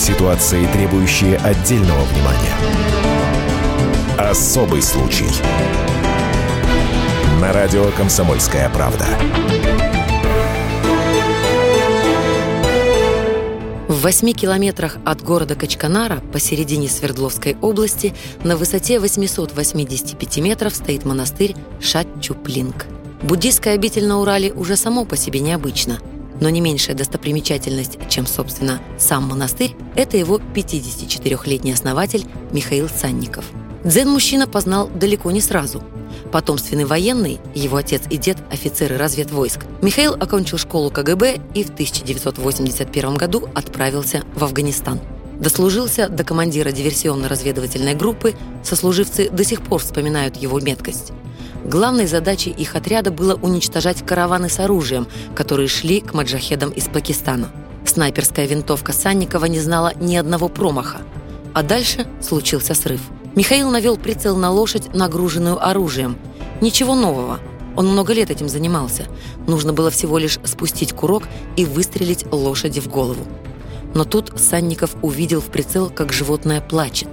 Ситуации, требующие отдельного внимания. Особый случай. На радио «Комсомольская правда». В восьми километрах от города Качканара, посередине Свердловской области, на высоте 885 метров стоит монастырь Шатчуплинг. Буддийская обитель на Урале уже само по себе необычно, но не меньшая достопримечательность, чем, собственно, сам монастырь, это его 54-летний основатель Михаил Санников. Дзен-мужчина познал далеко не сразу – Потомственный военный, его отец и дед – офицеры разведвойск, Михаил окончил школу КГБ и в 1981 году отправился в Афганистан. Дослужился до командира диверсионно-разведывательной группы, сослуживцы до сих пор вспоминают его меткость. Главной задачей их отряда было уничтожать караваны с оружием, которые шли к маджахедам из Пакистана. Снайперская винтовка Санникова не знала ни одного промаха. А дальше случился срыв – Михаил навел прицел на лошадь, нагруженную оружием. Ничего нового. Он много лет этим занимался. Нужно было всего лишь спустить курок и выстрелить лошади в голову. Но тут Санников увидел в прицел, как животное плачет.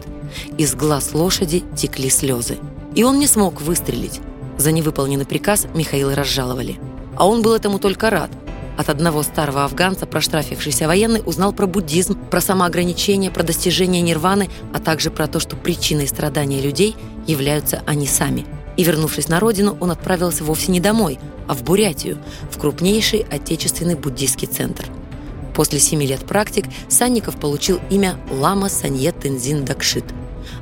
Из глаз лошади текли слезы. И он не смог выстрелить. За невыполненный приказ Михаила разжаловали. А он был этому только рад – от одного старого афганца проштрафившийся военный узнал про буддизм, про самоограничение, про достижение нирваны, а также про то, что причиной страдания людей являются они сами. И вернувшись на родину, он отправился вовсе не домой, а в Бурятию, в крупнейший отечественный буддийский центр. После семи лет практик Санников получил имя Лама Санье Тензин Дакшит –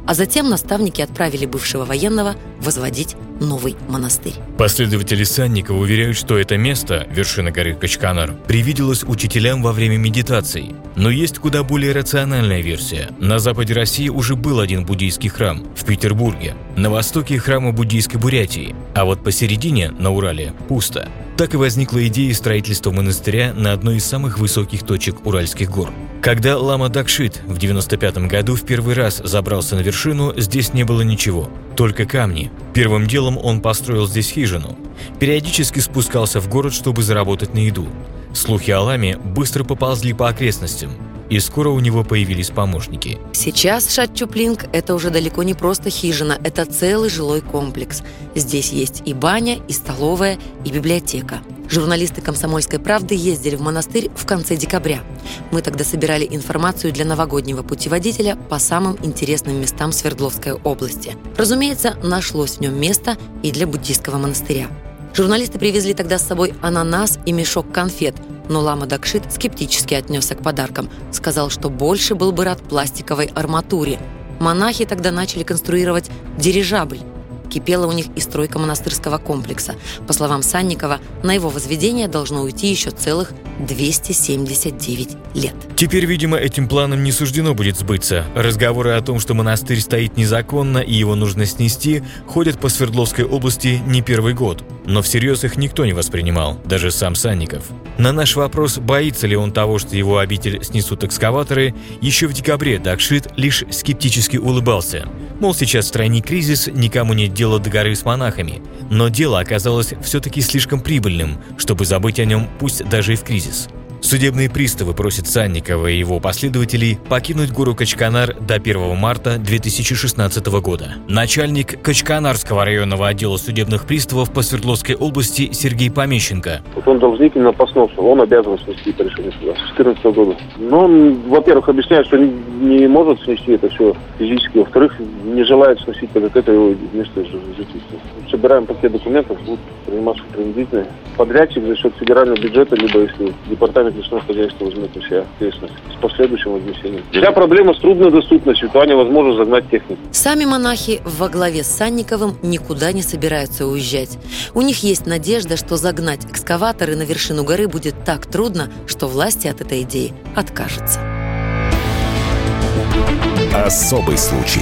а затем наставники отправили бывшего военного возводить новый монастырь. Последователи Санникова уверяют, что это место, вершина горы Качканар, привиделось учителям во время медитации. Но есть куда более рациональная версия. На западе России уже был один буддийский храм – в Петербурге. На востоке – храмы буддийской Бурятии. А вот посередине, на Урале, пусто. Так и возникла идея строительства монастыря на одной из самых высоких точек Уральских гор. Когда Лама Дакшит в 95 году в первый раз забрался на вершину, здесь не было ничего, только камни. Первым делом он построил здесь хижину. Периодически спускался в город, чтобы заработать на еду. Слухи о Ламе быстро поползли по окрестностям – и скоро у него появились помощники. Сейчас Шатчуплинг – это уже далеко не просто хижина, это целый жилой комплекс. Здесь есть и баня, и столовая, и библиотека. Журналисты «Комсомольской правды» ездили в монастырь в конце декабря. Мы тогда собирали информацию для новогоднего путеводителя по самым интересным местам Свердловской области. Разумеется, нашлось в нем место и для буддийского монастыря. Журналисты привезли тогда с собой ананас и мешок конфет – но Лама Дакшит скептически отнесся к подаркам. Сказал, что больше был бы рад пластиковой арматуре. Монахи тогда начали конструировать дирижабль. Кипела у них и стройка монастырского комплекса. По словам Санникова, на его возведение должно уйти еще целых 279 лет. Теперь, видимо, этим планом не суждено будет сбыться. Разговоры о том, что монастырь стоит незаконно и его нужно снести, ходят по Свердловской области не первый год. Но всерьез их никто не воспринимал, даже сам Санников. На наш вопрос, боится ли он того, что его обитель снесут экскаваторы, еще в декабре Дакшит лишь скептически улыбался. Мол, сейчас в стране кризис, никому нет дела до горы с монахами. Но дело оказалось все-таки слишком прибыльным, чтобы забыть о нем, пусть даже и в кризис. Судебные приставы просят Санникова и его последователей покинуть гору Качканар до 1 марта 2016 года. Начальник Качканарского районного отдела судебных приставов по Свердловской области Сергей Помещенко. Вот он должник именно посносу, он обязан снести это решение суда с 2014 года. Но он, во-первых, объясняет, что не может снести это все физически, во-вторых, не желает сносить, так как это его место жительства. Собираем пакет документов, будут приниматься принудительные. Подрядчик за счет федерального бюджета, либо если департамент лесное хозяйство возьмет на себя ответственность с последующим возмещением. Вся проблема с труднодоступностью, туда невозможно загнать технику. Сами монахи во главе с Санниковым никуда не собираются уезжать. У них есть надежда, что загнать экскаваторы на вершину горы будет так трудно, что власти от этой идеи откажутся. Особый случай.